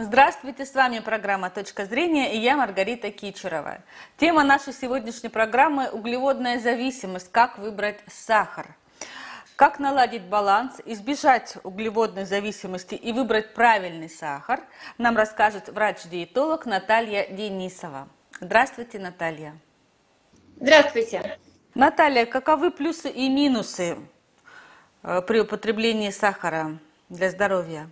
Здравствуйте, с вами программа «Точка зрения» и я Маргарита Кичерова. Тема нашей сегодняшней программы – углеводная зависимость, как выбрать сахар. Как наладить баланс, избежать углеводной зависимости и выбрать правильный сахар, нам расскажет врач-диетолог Наталья Денисова. Здравствуйте, Наталья. Здравствуйте. Наталья, каковы плюсы и минусы э, при употреблении сахара для здоровья?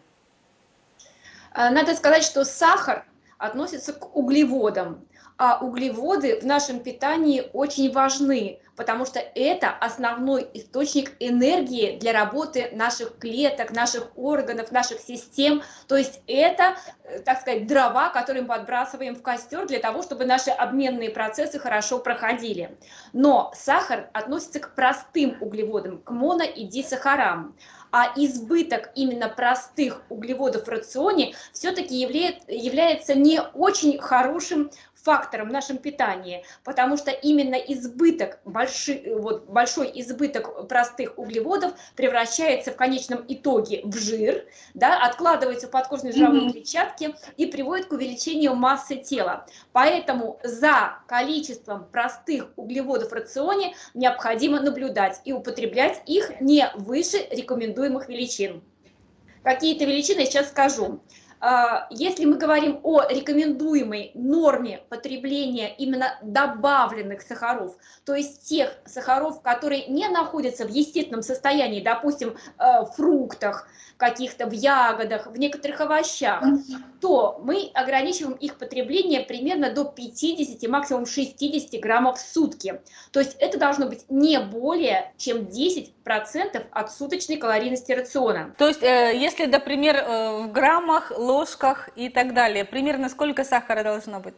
Э, надо сказать, что сахар относится к углеводам, а углеводы в нашем питании очень важны, потому что это основной источник энергии для работы наших клеток, наших органов, наших систем. То есть это, э, так сказать, дрова, которые мы подбрасываем в костер для того, чтобы наши обменные процессы хорошо проходили. Но сахар относится к простым углеводам, к моно- и дисахарам а избыток именно простых углеводов в рационе все-таки является не очень хорошим фактором в нашем питании, потому что именно избыток, большой, вот, большой избыток простых углеводов превращается в конечном итоге в жир, да, откладывается в подкожной жировой клетчатке и приводит к увеличению массы тела. Поэтому за количеством простых углеводов в рационе необходимо наблюдать и употреблять их не выше рекомендуемых величин. Какие-то величины я сейчас скажу. А, если мы говорим о рекомендуемой норме потребления именно добавленных сахаров, то есть тех сахаров, которые не находятся в естественном состоянии, допустим, э, в фруктах, каких-то в ягодах, в некоторых овощах, то мы ограничиваем их потребление примерно до 50, максимум 60 граммов в сутки. То есть это должно быть не более чем 10% от суточной калорийности рациона. То есть, э, если, например, э, в граммах, ложках и так далее, примерно сколько сахара должно быть?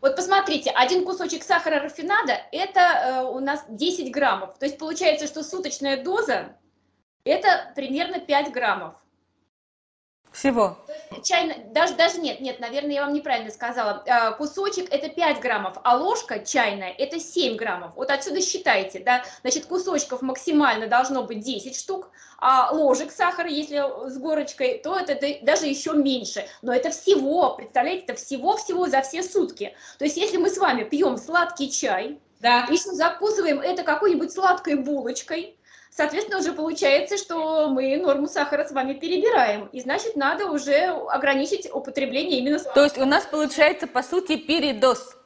Вот посмотрите, один кусочек сахара рафинада – это э, у нас 10 граммов. То есть получается, что суточная доза это примерно 5 граммов. Всего? Чайно, даже, даже нет, нет, наверное, я вам неправильно сказала. А, кусочек это 5 граммов, а ложка чайная это 7 граммов. Вот отсюда считайте, да, значит, кусочков максимально должно быть 10 штук, а ложек сахара, если с горочкой, то это даже еще меньше. Но это всего, представляете, это всего-всего за все сутки. То есть, если мы с вами пьем сладкий чай, да. еще закусываем это какой-нибудь сладкой булочкой, Соответственно, уже получается, что мы норму сахара с вами перебираем, и значит, надо уже ограничить употребление именно То есть у нас получается, по сути, передоз.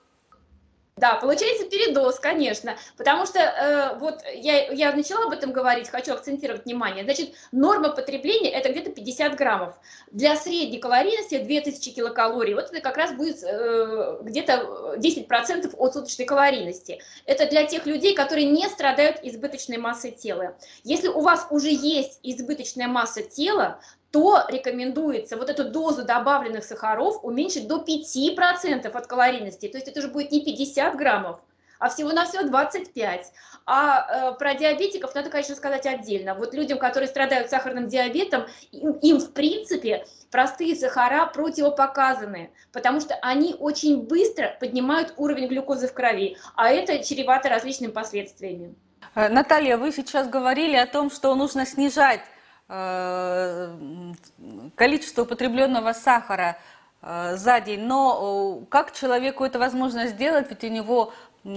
Да, получается передоз, конечно, потому что э, вот я, я начала об этом говорить, хочу акцентировать внимание. Значит, норма потребления это где-то 50 граммов. Для средней калорийности 2000 килокалорий, вот это как раз будет э, где-то 10% от суточной калорийности. Это для тех людей, которые не страдают избыточной массой тела. Если у вас уже есть избыточная масса тела, то рекомендуется вот эту дозу добавленных сахаров уменьшить до 5% от калорийности. То есть это уже будет не 50 граммов, а всего-навсего 25. А э, про диабетиков надо, конечно, сказать отдельно. Вот людям, которые страдают сахарным диабетом, им, им в принципе простые сахара противопоказаны, потому что они очень быстро поднимают уровень глюкозы в крови, а это чревато различными последствиями. Э, Наталья, вы сейчас говорили о том, что нужно снижать количество употребленного сахара э, за день, но как человеку это возможно сделать, ведь у него,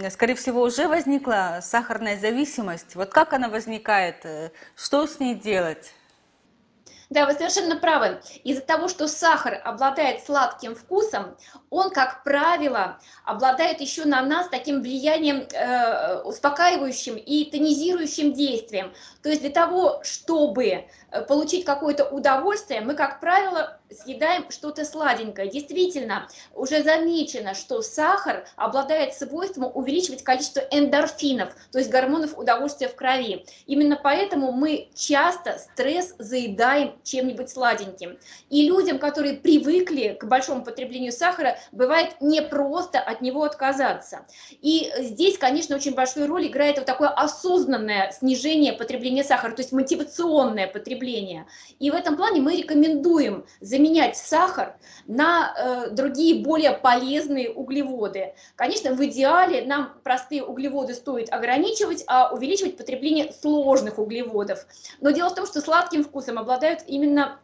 скорее всего, уже возникла сахарная зависимость. Вот как она возникает, э, что с ней делать? Да, вы совершенно правы. Из-за того, что сахар обладает сладким вкусом, он, как правило, обладает еще на нас таким влиянием э, успокаивающим и тонизирующим действием. То есть для того, чтобы э, получить какое-то удовольствие, мы, как правило, съедаем что-то сладенькое. Действительно, уже замечено, что сахар обладает свойством увеличивать количество эндорфинов, то есть гормонов удовольствия в крови. Именно поэтому мы часто стресс заедаем чем-нибудь сладеньким. И людям, которые привыкли к большому потреблению сахара, бывает не просто от него отказаться. И здесь, конечно, очень большую роль играет вот такое осознанное снижение потребления сахара, то есть мотивационное потребление. И в этом плане мы рекомендуем заменять сахар на э, другие более полезные углеводы. Конечно, в идеале нам простые углеводы стоит ограничивать, а увеличивать потребление сложных углеводов. Но дело в том, что сладким вкусом обладают именно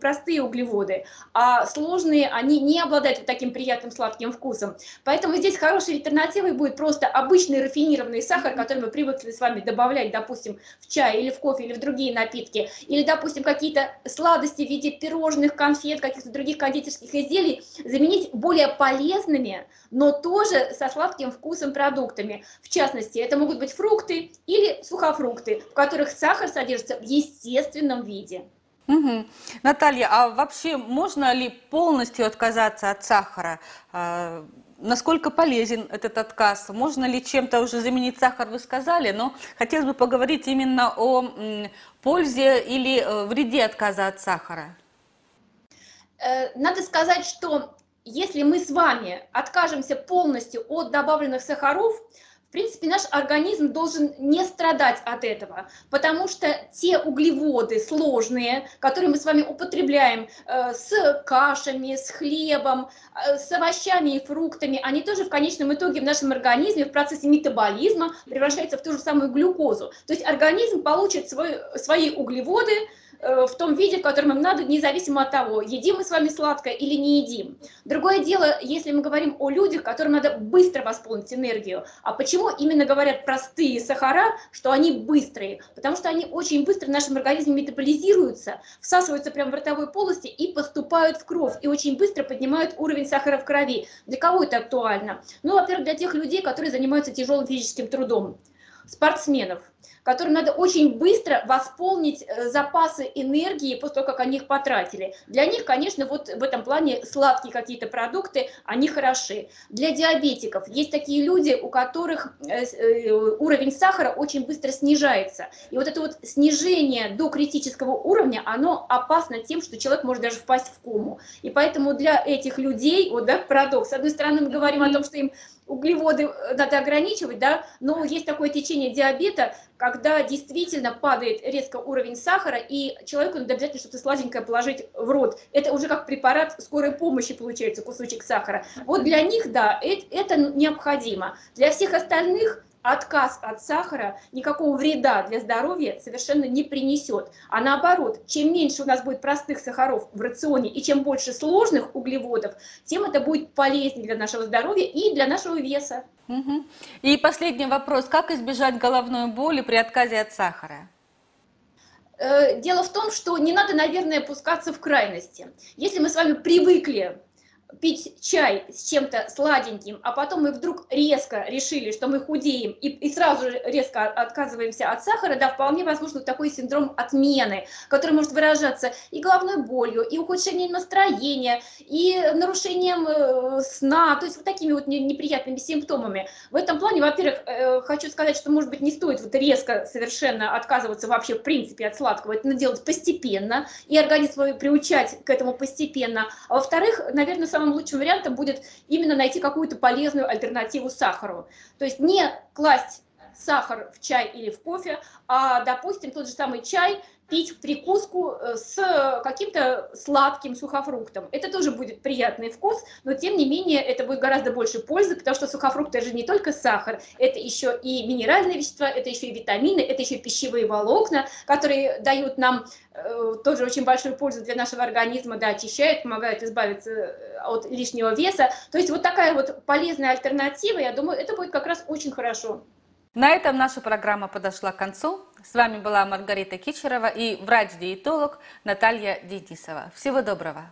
простые углеводы, а сложные, они не обладают вот таким приятным сладким вкусом. Поэтому здесь хорошей альтернативой будет просто обычный рафинированный сахар, который мы привыкли с вами добавлять, допустим, в чай или в кофе или в другие напитки, или, допустим, какие-то сладости в виде пирожных, конфет, каких-то других кондитерских изделий, заменить более полезными, но тоже со сладким вкусом продуктами. В частности, это могут быть фрукты или сухофрукты, в которых сахар содержится в естественном виде. Угу. Наталья, а вообще можно ли полностью отказаться от сахара? А, насколько полезен этот отказ? Можно ли чем-то уже заменить сахар, вы сказали, но хотелось бы поговорить именно о пользе или э, вреде отказа от сахара. Э, надо сказать, что если мы с вами откажемся полностью от добавленных сахаров, принципе, наш организм должен не страдать от этого, потому что те углеводы сложные, которые мы с вами употребляем э, с кашами, с хлебом, э, с овощами и фруктами, они тоже в конечном итоге в нашем организме в процессе метаболизма превращаются в ту же самую глюкозу. То есть организм получит свой, свои углеводы, Э, в том виде, в котором им надо, независимо от того, едим мы с вами сладкое или не едим. Другое дело, если мы говорим о людях, которым надо быстро восполнить энергию. А почему именно говорят простые сахара, что они быстрые? Потому что они очень быстро в нашем организме метаболизируются, всасываются прямо в ротовой полости и поступают в кровь, и очень быстро поднимают уровень сахара в крови. Для кого это актуально? Ну, во-первых, для тех людей, которые занимаются тяжелым физическим трудом, спортсменов – которым надо очень быстро восполнить э, запасы энергии после того, как они их потратили. Для них, конечно, вот в этом плане сладкие какие-то продукты, они хороши. Для диабетиков есть такие люди, у которых э, э, уровень сахара очень быстро снижается. И вот это вот снижение до критического уровня, оно опасно тем, что человек может даже впасть в кому. И поэтому для этих людей, вот да, парадокс, с одной стороны мы говорим о том, что им углеводы надо ограничивать, да, но есть такое течение диабета, когда действительно падает резко уровень сахара, и человеку надо обязательно что-то сладенькое положить в рот. Это уже как препарат скорой помощи получается, кусочек сахара. Вот для них, да, это необходимо. Для всех остальных отказ от сахара никакого вреда для здоровья совершенно не принесет. А наоборот, чем меньше у нас будет простых сахаров в рационе и чем больше сложных углеводов, тем это будет полезнее для нашего здоровья и для нашего веса. Угу. И последний вопрос. Как избежать головной боли при отказе от сахара? Э, дело в том, что не надо, наверное, пускаться в крайности. Если мы с вами привыкли пить чай с чем-то сладеньким, а потом мы вдруг резко решили, что мы худеем и, и сразу же резко отказываемся от сахара, да, вполне возможно такой синдром отмены, который может выражаться и головной болью, и ухудшением настроения, и нарушением э, сна, то есть вот такими вот неприятными симптомами. В этом плане, во-первых, э, хочу сказать, что, может быть, не стоит вот резко совершенно отказываться вообще в принципе от сладкого, это надо делать постепенно, и организм приучать к этому постепенно. А во-вторых, наверное, самым лучшим вариантом будет именно найти какую-то полезную альтернативу сахару. То есть не класть сахар в чай или в кофе, а, допустим, тот же самый чай пить прикуску э, с каким-то сладким сухофруктом. Это тоже будет приятный вкус, но тем не менее это будет гораздо больше пользы, потому что сухофрукты же не только сахар, это еще и минеральные вещества, это еще и витамины, это еще и пищевые волокна, которые дают нам э, тоже очень большую пользу для нашего организма, да, очищают, помогают избавиться э, от лишнего веса. То есть вот такая вот полезная альтернатива, я думаю, это будет как раз очень хорошо. На этом наша программа подошла к концу. С вами была Маргарита Кичерова и врач-диетолог Наталья Денисова. Всего доброго!